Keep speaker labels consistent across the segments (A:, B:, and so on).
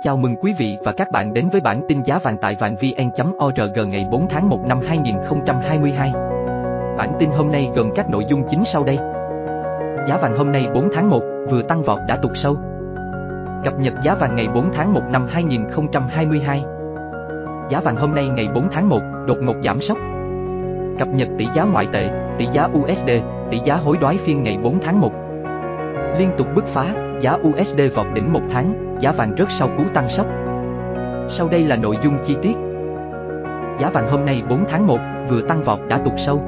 A: Chào mừng quý vị và các bạn đến với bản tin giá vàng tại vàng vn.org ngày 4 tháng 1 năm 2022. Bản tin hôm nay gồm các nội dung chính sau đây. Giá vàng hôm nay 4 tháng 1 vừa tăng vọt đã tụt sâu. Cập nhật giá vàng ngày 4 tháng 1 năm 2022. Giá vàng hôm nay ngày 4 tháng 1 đột ngột giảm sốc. Cập nhật tỷ giá ngoại tệ, tỷ giá USD, tỷ giá hối đoái phiên ngày 4 tháng 1. Liên tục bứt phá, giá USD vọt đỉnh một tháng, giá vàng rớt sau cú tăng sốc. Sau đây là nội dung chi tiết. Giá vàng hôm nay 4 tháng 1 vừa tăng vọt đã tụt sâu.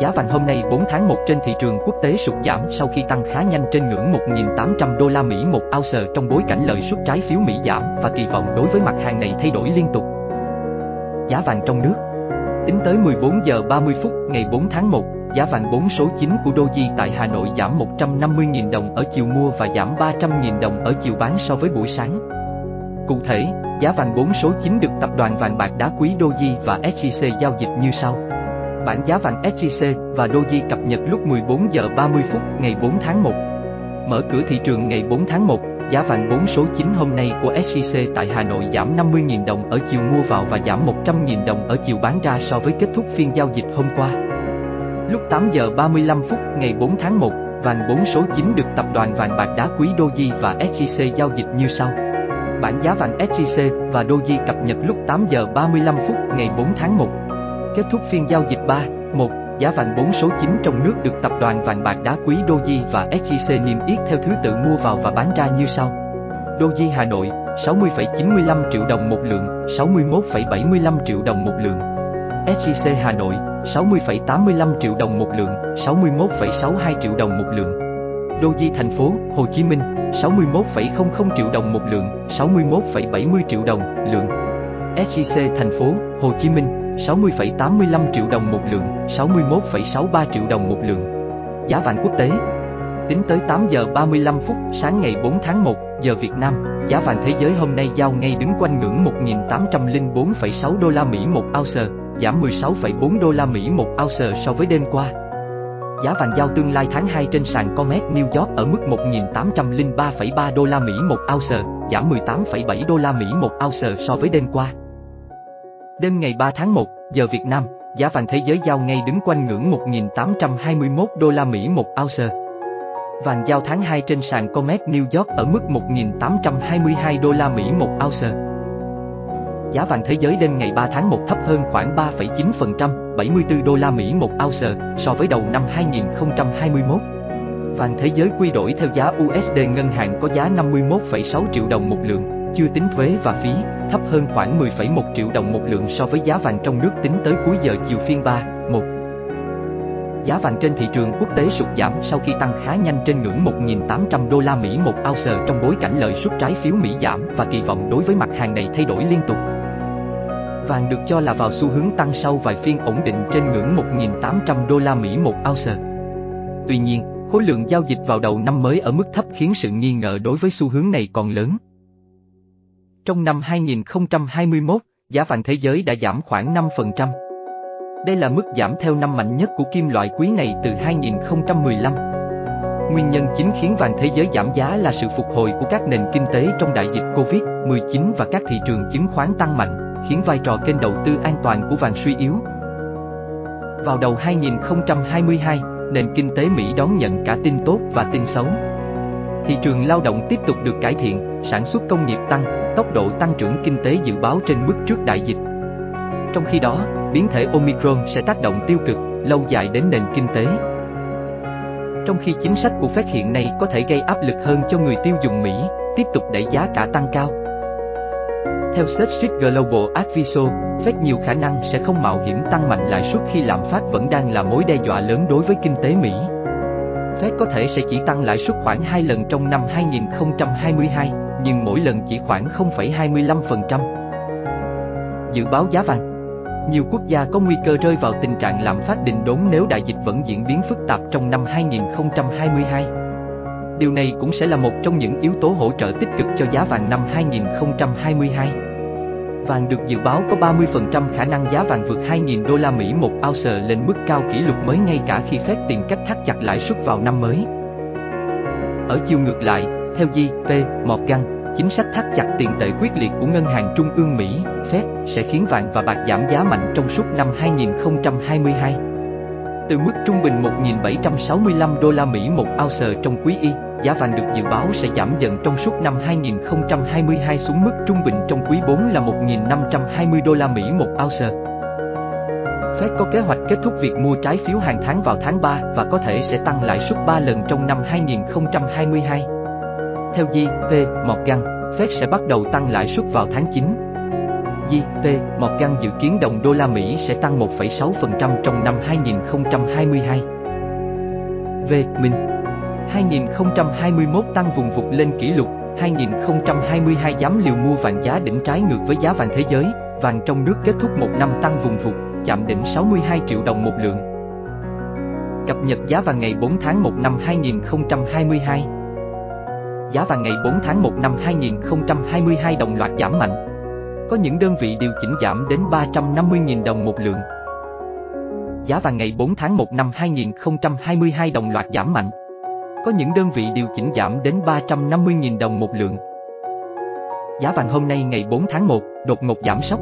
A: Giá vàng hôm nay 4 tháng 1 trên thị trường quốc tế sụt giảm sau khi tăng khá nhanh trên ngưỡng 1.800 đô la Mỹ một ounce trong bối cảnh lợi suất trái phiếu Mỹ giảm và kỳ vọng đối với mặt hàng này thay đổi liên tục. Giá vàng trong nước Tính tới 14 giờ 30 phút ngày 4 tháng 1, giá vàng 4 số 9 của Doji tại Hà Nội giảm 150.000 đồng ở chiều mua và giảm 300.000 đồng ở chiều bán so với buổi sáng. Cụ thể, giá vàng 4 số 9 được tập đoàn vàng bạc đá quý Doji và SJC giao dịch như sau. Bản giá vàng SJC và Doji cập nhật lúc 14 giờ 30 phút ngày 4 tháng 1. Mở cửa thị trường ngày 4 tháng 1, giá vàng 4 số 9 hôm nay của SJC tại Hà Nội giảm 50.000 đồng ở chiều mua vào và giảm 100.000 đồng ở chiều bán ra so với kết thúc phiên giao dịch hôm qua. Lúc 8 giờ 35 phút ngày 4 tháng 1, vàng 4 số 9 được tập đoàn vàng bạc đá quý Doji và SJC giao dịch như sau. Bản giá vàng SJC và Doji cập nhật lúc 8 giờ 35 phút ngày 4 tháng 1. Kết thúc phiên giao dịch 3, 1, giá vàng 4 số 9 trong nước được tập đoàn vàng bạc đá quý Doji và SJC niêm yết theo thứ tự mua vào và bán ra như sau. Doji Hà Nội, 60,95 triệu đồng một lượng, 61,75 triệu đồng một lượng. SJC Hà Nội, 60,85 triệu đồng một lượng, 61,62 triệu đồng một lượng. Doji thành phố Hồ Chí Minh, 61,00 triệu đồng một lượng, 61,70 triệu đồng lượng. SJC thành phố Hồ Chí Minh, 60,85 triệu đồng một lượng, 61,63 triệu đồng một lượng. Giá vàng quốc tế Tính tới 8 giờ 35 phút sáng ngày 4 tháng 1 giờ Việt Nam, giá vàng thế giới hôm nay giao ngay đứng quanh ngưỡng 1.804,6 đô la Mỹ một ounce, giảm 16,4 đô la Mỹ một ounce so với đêm qua. Giá vàng giao tương lai tháng 2 trên sàn COMEX New York ở mức 1.803,3 đô la Mỹ một ounce, giảm 18,7 đô la Mỹ một ounce so với đêm qua. Đêm ngày 3 tháng 1, giờ Việt Nam, giá vàng thế giới giao ngay đứng quanh ngưỡng 1.821 đô la Mỹ một ounce. Vàng giao tháng 2 trên sàn COMEX New York ở mức 1.822 đô la Mỹ một ounce. Giá vàng thế giới đêm ngày 3 tháng 1 thấp hơn khoảng 3,9%, 74 đô la Mỹ một ounce so với đầu năm 2021. Vàng thế giới quy đổi theo giá USD ngân hàng có giá 51,6 triệu đồng một lượng, chưa tính thuế và phí, thấp hơn khoảng 10,1 triệu đồng một lượng so với giá vàng trong nước tính tới cuối giờ chiều phiên 3, 1. Giá vàng trên thị trường quốc tế sụt giảm sau khi tăng khá nhanh trên ngưỡng 1.800 đô la Mỹ một ounce trong bối cảnh lợi suất trái phiếu Mỹ giảm và kỳ vọng đối với mặt hàng này thay đổi liên tục. Vàng được cho là vào xu hướng tăng sau vài phiên ổn định trên ngưỡng 1.800 đô la Mỹ một ounce. Tuy nhiên, khối lượng giao dịch vào đầu năm mới ở mức thấp khiến sự nghi ngờ đối với xu hướng này còn lớn. Trong năm 2021, giá vàng thế giới đã giảm khoảng 5%. Đây là mức giảm theo năm mạnh nhất của kim loại quý này từ 2015. Nguyên nhân chính khiến vàng thế giới giảm giá là sự phục hồi của các nền kinh tế trong đại dịch Covid-19 và các thị trường chứng khoán tăng mạnh, khiến vai trò kênh đầu tư an toàn của vàng suy yếu. Vào đầu 2022, nền kinh tế Mỹ đón nhận cả tin tốt và tin xấu. Thị trường lao động tiếp tục được cải thiện, sản xuất công nghiệp tăng, tốc độ tăng trưởng kinh tế dự báo trên mức trước đại dịch. Trong khi đó, biến thể Omicron sẽ tác động tiêu cực, lâu dài đến nền kinh tế. Trong khi chính sách của Fed hiện nay có thể gây áp lực hơn cho người tiêu dùng Mỹ, tiếp tục đẩy giá cả tăng cao. Theo State Street Global Adviso, Fed nhiều khả năng sẽ không mạo hiểm tăng mạnh lãi suất khi lạm phát vẫn đang là mối đe dọa lớn đối với kinh tế Mỹ. Fed có thể sẽ chỉ tăng lãi suất khoảng 2 lần trong năm 2022, nhưng mỗi lần chỉ khoảng 0,25%. Dự báo giá vàng Nhiều quốc gia có nguy cơ rơi vào tình trạng lạm phát định đốn nếu đại dịch vẫn diễn biến phức tạp trong năm 2022. Điều này cũng sẽ là một trong những yếu tố hỗ trợ tích cực cho giá vàng năm 2022. Vàng được dự báo có 30% khả năng giá vàng vượt 2.000 đô la Mỹ một ounce lên mức cao kỷ lục mới ngay cả khi phép tìm cách thắt chặt lãi suất vào năm mới. Ở chiều ngược lại, theo JP Morgan, chính sách thắt chặt tiền tệ quyết liệt của Ngân hàng Trung ương Mỹ, Fed, sẽ khiến vàng và bạc giảm giá mạnh trong suốt năm 2022. Từ mức trung bình 1.765 đô la Mỹ một ounce trong quý y, giá vàng được dự báo sẽ giảm dần trong suốt năm 2022 xuống mức trung bình trong quý 4 là 1.520 đô la Mỹ một ounce. Fed có kế hoạch kết thúc việc mua trái phiếu hàng tháng vào tháng 3 và có thể sẽ tăng lãi suất 3 lần trong năm 2022. Theo JP Morgan, Fed sẽ bắt đầu tăng lãi suất vào tháng 9. JP Morgan dự kiến đồng đô la Mỹ sẽ tăng 1,6% trong năm 2022. V. Minh 2021 tăng vùng vụt lên kỷ lục, 2022 dám liều mua vàng giá đỉnh trái ngược với giá vàng thế giới, vàng trong nước kết thúc một năm tăng vùng vụt, chạm đỉnh 62 triệu đồng một lượng. Cập nhật giá vàng ngày 4 tháng 1 năm 2022 Giá vàng ngày 4 tháng 1 năm 2022 đồng loạt giảm mạnh. Có những đơn vị điều chỉnh giảm đến 350.000 đồng một lượng. Giá vàng ngày 4 tháng 1 năm 2022 đồng loạt giảm mạnh. Có những đơn vị điều chỉnh giảm đến 350.000 đồng một lượng. Giá vàng hôm nay ngày 4 tháng 1 đột ngột giảm sốc.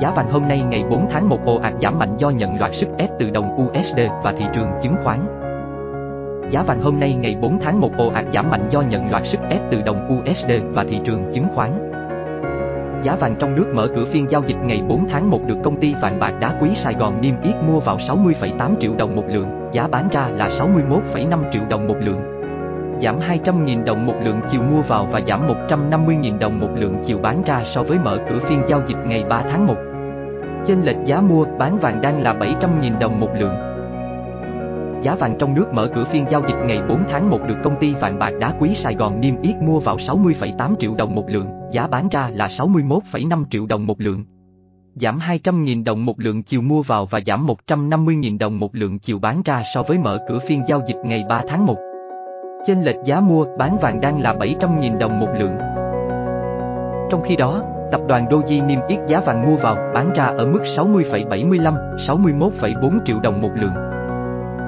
A: Giá vàng hôm nay ngày 4 tháng 1 ồ ạt giảm mạnh do nhận loạt sức ép từ đồng USD và thị trường chứng khoán. Giá vàng hôm nay ngày 4 tháng 1 ồ ạt giảm mạnh do nhận loạt sức ép từ đồng USD và thị trường chứng khoán. Giá vàng trong nước mở cửa phiên giao dịch ngày 4 tháng 1 được công ty vàng bạc đá quý Sài Gòn niêm yết mua vào 60,8 triệu đồng một lượng, giá bán ra là 61,5 triệu đồng một lượng. Giảm 200.000 đồng một lượng chiều mua vào và giảm 150.000 đồng một lượng chiều bán ra so với mở cửa phiên giao dịch ngày 3 tháng 1. Trên lệch giá mua bán vàng đang là 700.000 đồng một lượng. Giá vàng trong nước mở cửa phiên giao dịch ngày 4 tháng 1 được công ty vàng bạc đá quý Sài Gòn niêm yết mua vào 60,8 triệu đồng một lượng, giá bán ra là 61,5 triệu đồng một lượng. Giảm 200.000 đồng một lượng chiều mua vào và giảm 150.000 đồng một lượng chiều bán ra so với mở cửa phiên giao dịch ngày 3 tháng 1. Trên lệch giá mua bán vàng đang là 700.000 đồng một lượng. Trong khi đó, tập đoàn Doji niêm yết giá vàng mua vào bán ra ở mức 60,75, 61,4 triệu đồng một lượng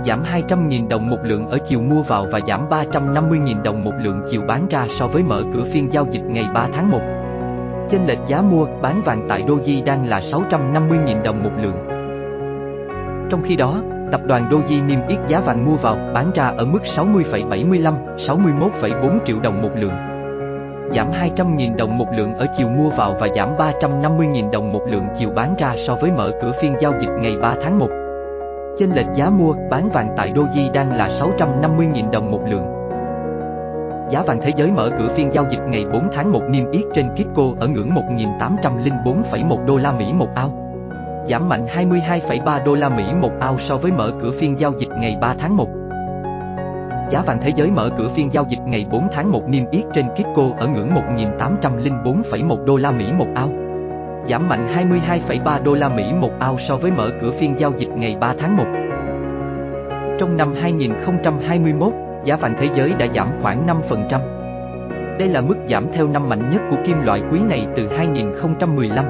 A: giảm 200.000 đồng một lượng ở chiều mua vào và giảm 350.000 đồng một lượng chiều bán ra so với mở cửa phiên giao dịch ngày 3 tháng 1. Chênh lệch giá mua, bán vàng tại Doji đang là 650.000 đồng một lượng. Trong khi đó, tập đoàn Doji niêm yết giá vàng mua vào, bán ra ở mức 60,75, 61,4 triệu đồng một lượng. Giảm 200.000 đồng một lượng ở chiều mua vào và giảm 350.000 đồng một lượng chiều bán ra so với mở cửa phiên giao dịch ngày 3 tháng 1. Chênh lệch giá mua, bán vàng tại Doji đang là 650.000 đồng một lượng. Giá vàng thế giới mở cửa phiên giao dịch ngày 4 tháng 1 niêm yết trên Kitco ở ngưỡng 1.804,1 đô la Mỹ một ao. Giảm mạnh 22,3 đô la Mỹ một ao so với mở cửa phiên giao dịch ngày 3 tháng 1. Giá vàng thế giới mở cửa phiên giao dịch ngày 4 tháng 1 niêm yết trên Kitco ở ngưỡng 1.804,1 đô la Mỹ một ao giảm mạnh 22,3 đô la Mỹ một ao so với mở cửa phiên giao dịch ngày 3 tháng 1. Trong năm 2021, giá vàng thế giới đã giảm khoảng 5%. Đây là mức giảm theo năm mạnh nhất của kim loại quý này từ 2015.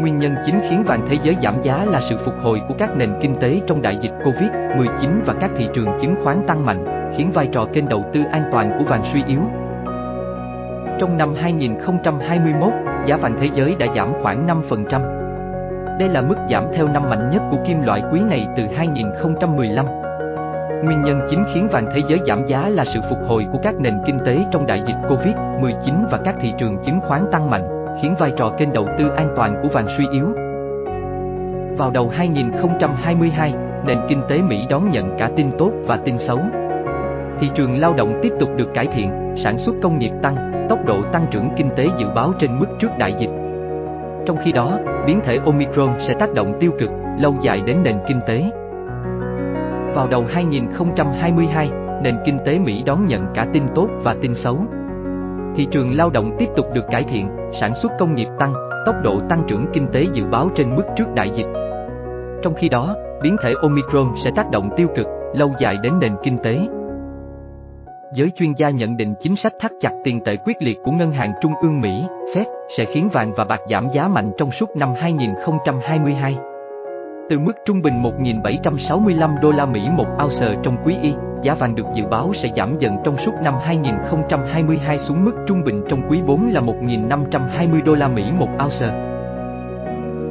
A: Nguyên nhân chính khiến vàng thế giới giảm giá là sự phục hồi của các nền kinh tế trong đại dịch Covid-19 và các thị trường chứng khoán tăng mạnh, khiến vai trò kênh đầu tư an toàn của vàng suy yếu. Trong năm 2021, giá vàng thế giới đã giảm khoảng 5%. Đây là mức giảm theo năm mạnh nhất của kim loại quý này từ 2015. Nguyên nhân chính khiến vàng thế giới giảm giá là sự phục hồi của các nền kinh tế trong đại dịch Covid-19 và các thị trường chứng khoán tăng mạnh, khiến vai trò kênh đầu tư an toàn của vàng suy yếu. Vào đầu 2022, nền kinh tế Mỹ đón nhận cả tin tốt và tin xấu. Thị trường lao động tiếp tục được cải thiện, sản xuất công nghiệp tăng, tốc độ tăng trưởng kinh tế dự báo trên mức trước đại dịch. Trong khi đó, biến thể Omicron sẽ tác động tiêu cực, lâu dài đến nền kinh tế. Vào đầu 2022, nền kinh tế Mỹ đón nhận cả tin tốt và tin xấu. Thị trường lao động tiếp tục được cải thiện, sản xuất công nghiệp tăng, tốc độ tăng trưởng kinh tế dự báo trên mức trước đại dịch. Trong khi đó, biến thể Omicron sẽ tác động tiêu cực, lâu dài đến nền kinh tế giới chuyên gia nhận định chính sách thắt chặt tiền tệ quyết liệt của Ngân hàng Trung ương Mỹ, Fed, sẽ khiến vàng và bạc giảm giá mạnh trong suốt năm 2022. Từ mức trung bình 1.765 đô la Mỹ một ounce trong quý y, giá vàng được dự báo sẽ giảm dần trong suốt năm 2022 xuống mức trung bình trong quý 4 là 1.520 đô la Mỹ một ounce.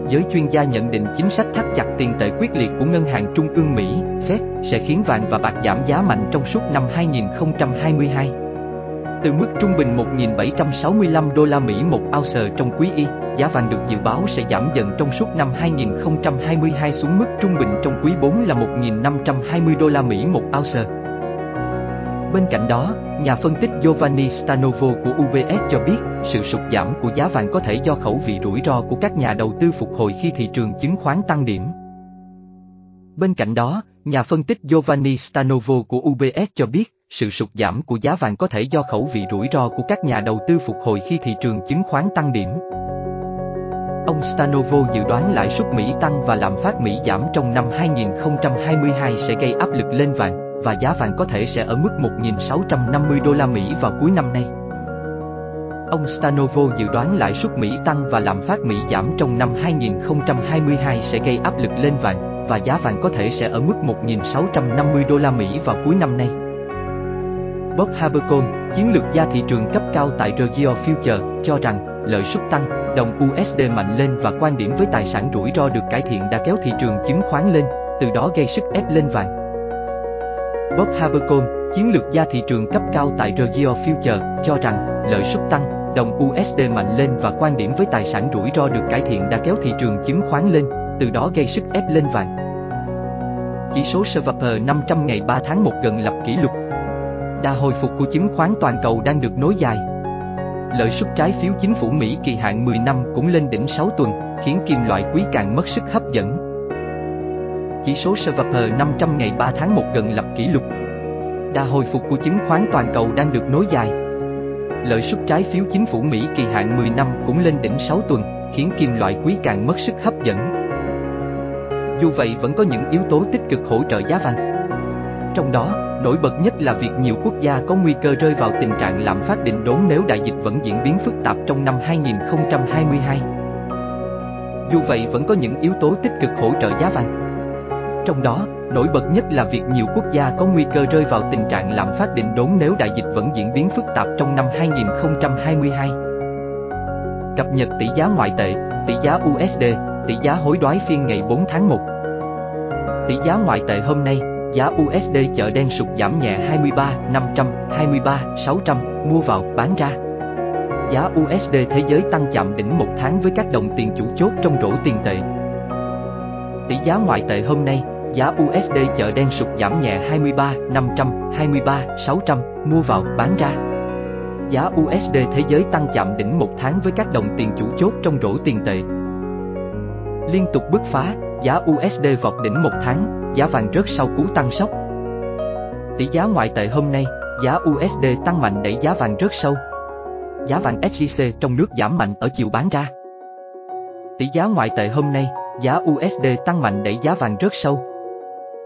A: Giới chuyên gia nhận định chính sách thắt chặt tiền tệ quyết liệt của Ngân hàng Trung ương Mỹ, Fed, sẽ khiến vàng và bạc giảm giá mạnh trong suốt năm 2022. Từ mức trung bình 1.765 đô la Mỹ một ounce trong quý Y, giá vàng được dự báo sẽ giảm dần trong suốt năm 2022 xuống mức trung bình trong quý 4 là 1.520 đô la Mỹ một ounce. Bên cạnh đó, nhà phân tích Giovanni Stanovo của UBS cho biết, sự sụt giảm của giá vàng có thể do khẩu vị rủi ro của các nhà đầu tư phục hồi khi thị trường chứng khoán tăng điểm. Bên cạnh đó, nhà phân tích Giovanni Stanovo của UBS cho biết, sự sụt giảm của giá vàng có thể do khẩu vị rủi ro của các nhà đầu tư phục hồi khi thị trường chứng khoán tăng điểm. Ông Stanovo dự đoán lãi suất Mỹ tăng và lạm phát Mỹ giảm trong năm 2022 sẽ gây áp lực lên vàng, và giá vàng có thể sẽ ở mức 1.650 đô la Mỹ vào cuối năm nay. Ông Stanovo dự đoán lãi suất Mỹ tăng và lạm phát Mỹ giảm trong năm 2022 sẽ gây áp lực lên vàng, và giá vàng có thể sẽ ở mức 1.650 đô la Mỹ vào cuối năm nay. Bob Habercon, chiến lược gia thị trường cấp cao tại Regio Future, cho rằng lợi suất tăng, đồng USD mạnh lên và quan điểm với tài sản rủi ro được cải thiện đã kéo thị trường chứng khoán lên, từ đó gây sức ép lên vàng. Bob Habercon, chiến lược gia thị trường cấp cao tại Regio Future, cho rằng lợi suất tăng, đồng USD mạnh lên và quan điểm với tài sản rủi ro được cải thiện đã kéo thị trường chứng khoán lên, từ đó gây sức ép lên vàng. Chỉ số Swap 500 ngày 3 tháng 1 gần lập kỷ lục, đà hồi phục của chứng khoán toàn cầu đang được nối dài. Lợi suất trái phiếu chính phủ Mỹ kỳ hạn 10 năm cũng lên đỉnh 6 tuần, khiến kim loại quý càng mất sức hấp dẫn. Chỉ số Swap 500 ngày 3 tháng 1 gần lập kỷ lục. Đà hồi phục của chứng khoán toàn cầu đang được nối dài. Lợi suất trái phiếu chính phủ Mỹ kỳ hạn 10 năm cũng lên đỉnh 6 tuần, khiến kim loại quý càng mất sức hấp dẫn. Dù vậy vẫn có những yếu tố tích cực hỗ trợ giá vàng. Trong đó, Nổi bật nhất là việc nhiều quốc gia có nguy cơ rơi vào tình trạng lạm phát định đốn nếu đại dịch vẫn diễn biến phức tạp trong năm 2022. Dù vậy vẫn có những yếu tố tích cực hỗ trợ giá vàng. Trong đó, nổi bật nhất là việc nhiều quốc gia có nguy cơ rơi vào tình trạng lạm phát định đốn nếu đại dịch vẫn diễn biến phức tạp trong năm 2022. Cập nhật tỷ giá ngoại tệ, tỷ giá USD, tỷ giá hối đoái phiên ngày 4 tháng 1. Tỷ giá ngoại tệ hôm nay, Giá USD chợ đen sụt giảm nhẹ 23, 500, 23, 600, mua vào, bán ra. Giá USD thế giới tăng chạm đỉnh một tháng với các đồng tiền chủ chốt trong rổ tiền tệ. Tỷ giá ngoại tệ hôm nay, giá USD chợ đen sụt giảm nhẹ 23, 500, 23, 600, mua vào, bán ra. Giá USD thế giới tăng chạm đỉnh một tháng với các đồng tiền chủ chốt trong rổ tiền tệ. Liên tục bứt phá, giá USD vọt đỉnh một tháng, giá vàng rớt sau cú tăng sốc. Tỷ giá ngoại tệ hôm nay, giá USD tăng mạnh đẩy giá vàng rớt sâu. Giá vàng SJC trong nước giảm mạnh ở chiều bán ra. Tỷ giá ngoại tệ hôm nay, giá USD tăng mạnh đẩy giá vàng rớt sâu.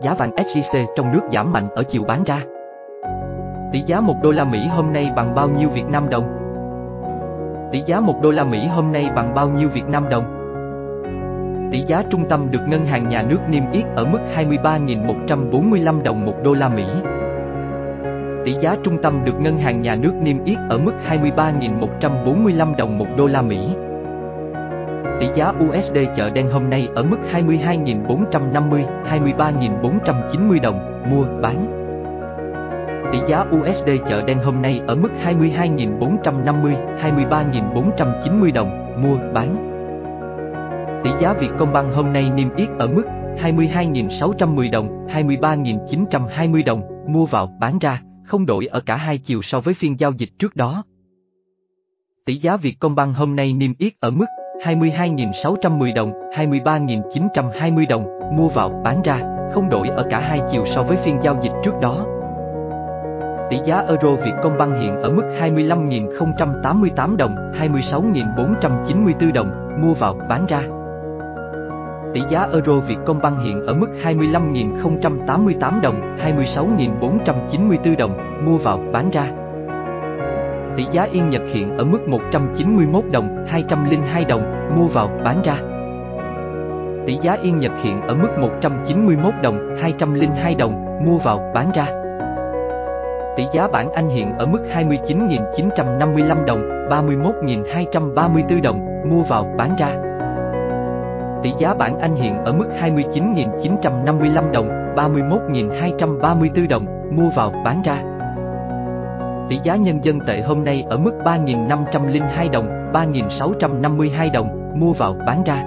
A: Giá vàng SJC trong nước giảm mạnh ở chiều bán ra. Tỷ giá 1 đô la Mỹ hôm nay bằng bao nhiêu Việt Nam đồng? Tỷ giá 1 đô la Mỹ hôm nay bằng bao nhiêu Việt Nam đồng? Tỷ giá trung tâm được ngân hàng nhà nước niêm yết ở mức 23.145 đồng một đô la Mỹ. Tỷ giá trung tâm được ngân hàng nhà nước niêm yết ở mức 23.145 đồng một đô la Mỹ. Tỷ giá USD chợ đen hôm nay ở mức 22.450, 23.490 đồng, mua, bán. Tỷ giá USD chợ đen hôm nay ở mức 22.450, 23.490 đồng, mua, bán. Tỷ giá Vietcombank hôm nay niêm yết ở mức 22.610 đồng, 23.920 đồng, mua vào, bán ra, không đổi ở cả hai chiều so với phiên giao dịch trước đó. Tỷ giá Vietcombank hôm nay niêm yết ở mức 22.610 đồng, 23.920 đồng, mua vào, bán ra, không đổi ở cả hai chiều so với phiên giao dịch trước đó. Tỷ giá euro Vietcombank hiện ở mức 25.088 đồng, 26.494 đồng, mua vào, bán ra. Tỷ giá euro Vietcombank hiện ở mức 25.088 đồng, 26.494 đồng, mua vào, bán ra. Tỷ giá Yên Nhật hiện ở mức 191 đồng, 202 đồng, mua vào, bán ra. Tỷ giá Yên Nhật hiện ở mức 191 đồng, 202 đồng, mua vào, bán ra. Tỷ giá bảng Anh hiện ở mức 29.955 đồng, 31.234 đồng, mua vào, bán ra. Tỷ giá bảng Anh hiện ở mức 29.955 đồng, 31.234 đồng, mua vào, bán ra. Tỷ giá nhân dân tệ hôm nay ở mức 3.502 đồng, 3.652 đồng, mua vào, bán ra.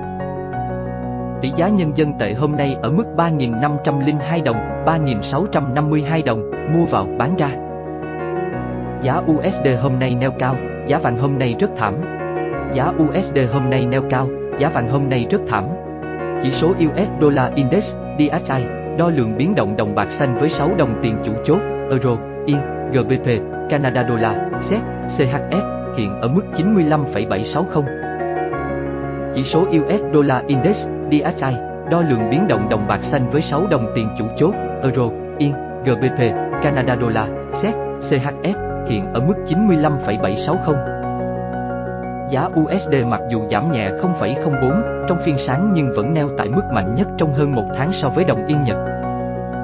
A: Tỷ giá nhân dân tệ hôm nay ở mức 3.502 đồng, 3.652 đồng, mua vào, bán ra. Giá USD hôm nay neo cao, giá vàng hôm nay rất thảm. Giá USD hôm nay neo cao, giá vàng hôm nay rất thảm. Chỉ số US Dollar Index, DXY, đo lường biến động đồng bạc xanh với 6 đồng tiền chủ chốt, Euro, Yên, GBP, Canada Dollar, SEC, CHF, hiện ở mức 95,760. Chỉ số US Dollar Index, DXY, đo lường biến động đồng bạc xanh với 6 đồng tiền chủ chốt, Euro, Yên, GBP, Canada Dollar, SEC, CHF, hiện ở mức 95,760. Giá USD mặc dù giảm nhẹ 0,04 trong phiên sáng nhưng vẫn neo tại mức mạnh nhất trong hơn một tháng so với đồng yên Nhật.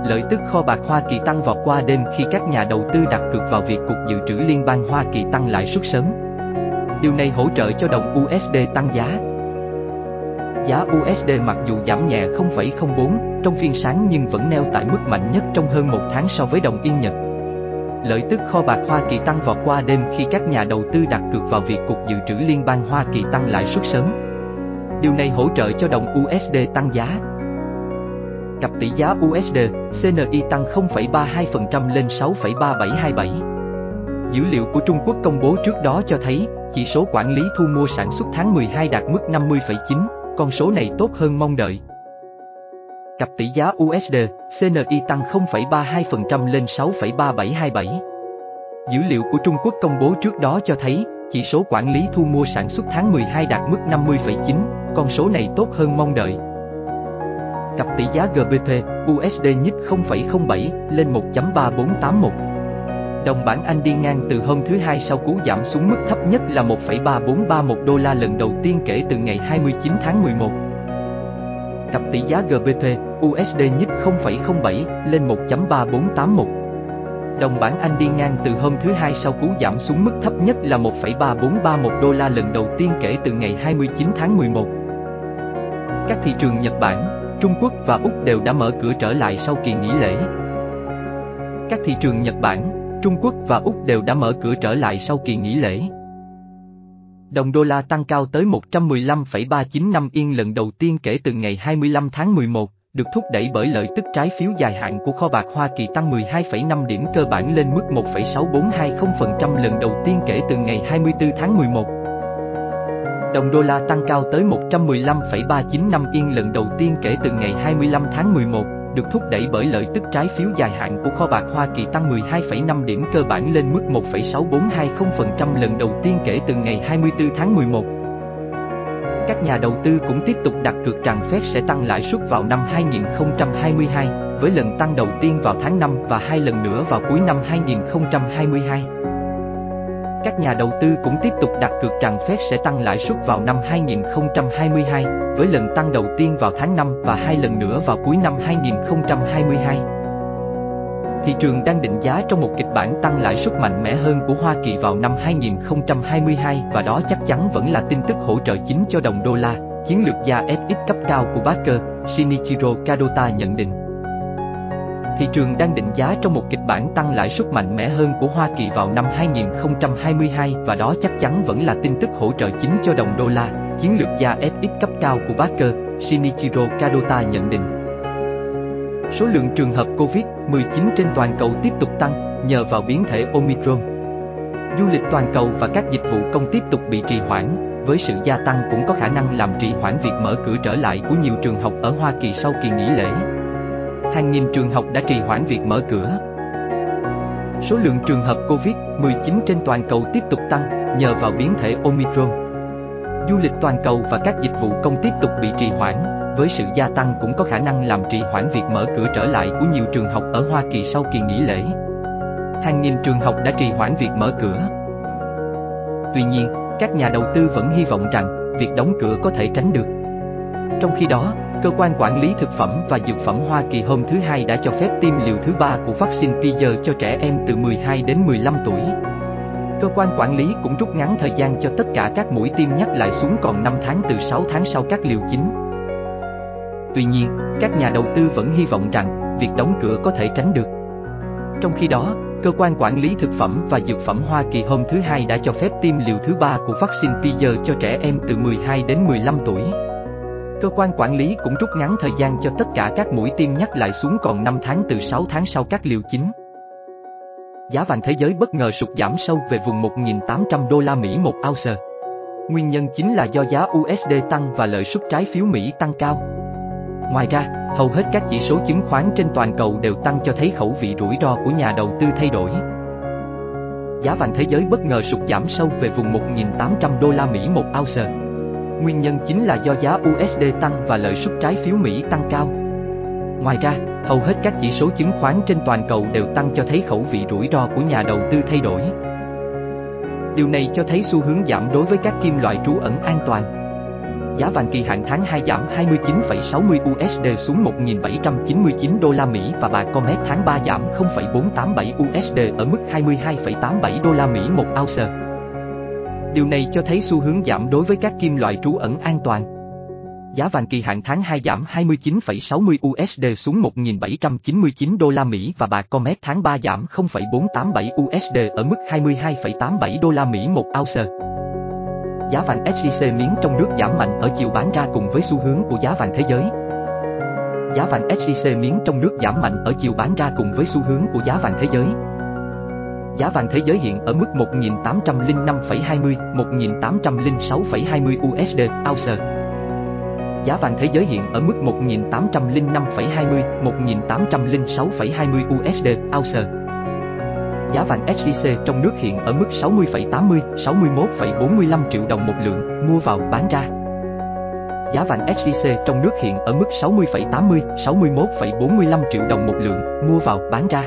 A: Lợi tức kho bạc Hoa Kỳ tăng vọt qua đêm khi các nhà đầu tư đặt cược vào việc Cục Dự trữ Liên bang Hoa Kỳ tăng lãi suất sớm. Điều này hỗ trợ cho đồng USD tăng giá. Giá USD mặc dù giảm nhẹ 0,04 trong phiên sáng nhưng vẫn neo tại mức mạnh nhất trong hơn một tháng so với đồng yên Nhật. Lợi tức kho bạc Hoa Kỳ tăng vọt qua đêm khi các nhà đầu tư đặt cược vào việc Cục Dự trữ Liên bang Hoa Kỳ tăng lãi suất sớm. Điều này hỗ trợ cho đồng USD tăng giá. Cặp tỷ giá USD, CNY tăng 0,32% lên 6,3727. Dữ liệu của Trung Quốc công bố trước đó cho thấy, chỉ số quản lý thu mua sản xuất tháng 12 đạt mức 50,9, con số này tốt hơn mong đợi. Cặp tỷ giá USD, CNY tăng 0,32% lên 6,3727. Dữ liệu của Trung Quốc công bố trước đó cho thấy, chỉ số quản lý thu mua sản xuất tháng 12 đạt mức 50,9, con số này tốt hơn mong đợi. Cặp tỷ giá GBP, USD nhích 0,07 lên 1.3481. Đồng bảng Anh đi ngang từ hôm thứ Hai sau cú giảm xuống mức thấp nhất là 1,3431 đô la lần đầu tiên kể từ ngày 29 tháng 11. Cặp tỷ giá GBP, USD nhích 0,07 lên 1.3481. Đồng bảng Anh đi ngang từ hôm thứ Hai sau cú giảm xuống mức thấp nhất là 1,3431 đô la lần đầu tiên kể từ ngày 29 tháng 11. Các thị trường Nhật Bản, Trung Quốc và Úc đều đã mở cửa trở lại sau kỳ nghỉ lễ. Các thị trường Nhật Bản, Trung Quốc và Úc đều đã mở cửa trở lại sau kỳ nghỉ lễ. Đồng đô la tăng cao tới 115,395 yên lần đầu tiên kể từ ngày 25 tháng 11, được thúc đẩy bởi lợi tức trái phiếu dài hạn của kho bạc Hoa Kỳ tăng 12,5 điểm cơ bản lên mức 1,6420% lần đầu tiên kể từ ngày 24 tháng 11. Đồng đô la tăng cao tới 115,395 yên lần đầu tiên kể từ ngày 25 tháng 11, được thúc đẩy bởi lợi tức trái phiếu dài hạn của kho bạc Hoa Kỳ tăng 12,5 điểm cơ bản lên mức 1,6420% lần đầu tiên kể từ ngày 24 tháng 11. Các nhà đầu tư cũng tiếp tục đặt cược rằng Fed sẽ tăng lãi suất vào năm 2022, với lần tăng đầu tiên vào tháng 5 và hai lần nữa vào cuối năm 2022. Các nhà đầu tư cũng tiếp tục đặt cược rằng Fed sẽ tăng lãi suất vào năm 2022, với lần tăng đầu tiên vào tháng 5 và hai lần nữa vào cuối năm 2022. Thị trường đang định giá trong một kịch bản tăng lãi suất mạnh mẽ hơn của Hoa Kỳ vào năm 2022 và đó chắc chắn vẫn là tin tức hỗ trợ chính cho đồng đô la, chiến lược gia FX cấp cao của Baker, Shinichiro Kadota nhận định. Thị trường đang định giá trong một kịch bản tăng lãi suất mạnh mẽ hơn của Hoa Kỳ vào năm 2022 và đó chắc chắn vẫn là tin tức hỗ trợ chính cho đồng đô la, chiến lược gia FX cấp cao của Baker, Shinichiro Kadota nhận định. Số lượng trường hợp COVID-19 trên toàn cầu tiếp tục tăng nhờ vào biến thể Omicron. Du lịch toàn cầu và các dịch vụ công tiếp tục bị trì hoãn, với sự gia tăng cũng có khả năng làm trì hoãn việc mở cửa trở lại của nhiều trường học ở Hoa Kỳ sau kỳ nghỉ lễ hàng nghìn trường học đã trì hoãn việc mở cửa. Số lượng trường hợp COVID-19 trên toàn cầu tiếp tục tăng nhờ vào biến thể Omicron. Du lịch toàn cầu và các dịch vụ công tiếp tục bị trì hoãn, với sự gia tăng cũng có khả năng làm trì hoãn việc mở cửa trở lại của nhiều trường học ở Hoa Kỳ sau kỳ nghỉ lễ. Hàng nghìn trường học đã trì hoãn việc mở cửa. Tuy nhiên, các nhà đầu tư vẫn hy vọng rằng việc đóng cửa có thể tránh được. Trong khi đó, Cơ quan quản lý thực phẩm và dược phẩm Hoa Kỳ hôm thứ Hai đã cho phép tiêm liều thứ ba của vaccine Pfizer cho trẻ em từ 12 đến 15 tuổi. Cơ quan quản lý cũng rút ngắn thời gian cho tất cả các mũi tiêm nhắc lại xuống còn 5 tháng từ 6 tháng sau các liều chính. Tuy nhiên, các nhà đầu tư vẫn hy vọng rằng việc đóng cửa có thể tránh được. Trong khi đó, Cơ quan quản lý thực phẩm và dược phẩm Hoa Kỳ hôm thứ Hai đã cho phép tiêm liều thứ ba của vaccine Pfizer cho trẻ em từ 12 đến 15 tuổi. Cơ quan quản lý cũng rút ngắn thời gian cho tất cả các mũi tiêm nhắc lại xuống còn 5 tháng từ 6 tháng sau các liều chính. Giá vàng thế giới bất ngờ sụt giảm sâu về vùng 1.800 đô la Mỹ một ounce. Nguyên nhân chính là do giá USD tăng và lợi suất trái phiếu Mỹ tăng cao. Ngoài ra, hầu hết các chỉ số chứng khoán trên toàn cầu đều tăng cho thấy khẩu vị rủi ro của nhà đầu tư thay đổi. Giá vàng thế giới bất ngờ sụt giảm sâu về vùng 1.800 đô la Mỹ một ounce. Nguyên nhân chính là do giá USD tăng và lợi suất trái phiếu Mỹ tăng cao. Ngoài ra, hầu hết các chỉ số chứng khoán trên toàn cầu đều tăng cho thấy khẩu vị rủi ro của nhà đầu tư thay đổi. Điều này cho thấy xu hướng giảm đối với các kim loại trú ẩn an toàn. Giá vàng kỳ hạn tháng 2 giảm 29,60 USD xuống 1.799 đô la Mỹ và bạc Comex tháng 3 giảm 0,487 USD ở mức 22,87 đô la Mỹ một ounce. Điều này cho thấy xu hướng giảm đối với các kim loại trú ẩn an toàn. Giá vàng kỳ hạn tháng 2 giảm 29,60 USD xuống 1.799 đô la Mỹ và bạc Comex tháng 3 giảm 0,487 USD ở mức 22,87 đô la Mỹ một ounce giá vàng SJC miếng trong nước giảm mạnh ở chiều bán ra cùng với xu hướng của giá vàng thế giới. Giá vàng SJC miếng trong nước giảm mạnh ở chiều bán ra cùng với xu hướng của giá vàng thế giới. Giá vàng thế giới hiện ở mức 1.805,20, 1.806,20 USD ounce. Giá vàng thế giới hiện ở mức 1.805,20, 1.806,20 USD ounce giá vàng SJC trong nước hiện ở mức 60,80, 61,45 triệu đồng một lượng, mua vào bán ra. Giá vàng SJC trong nước hiện ở mức 60,80, 61,45 triệu đồng một lượng, mua vào bán ra.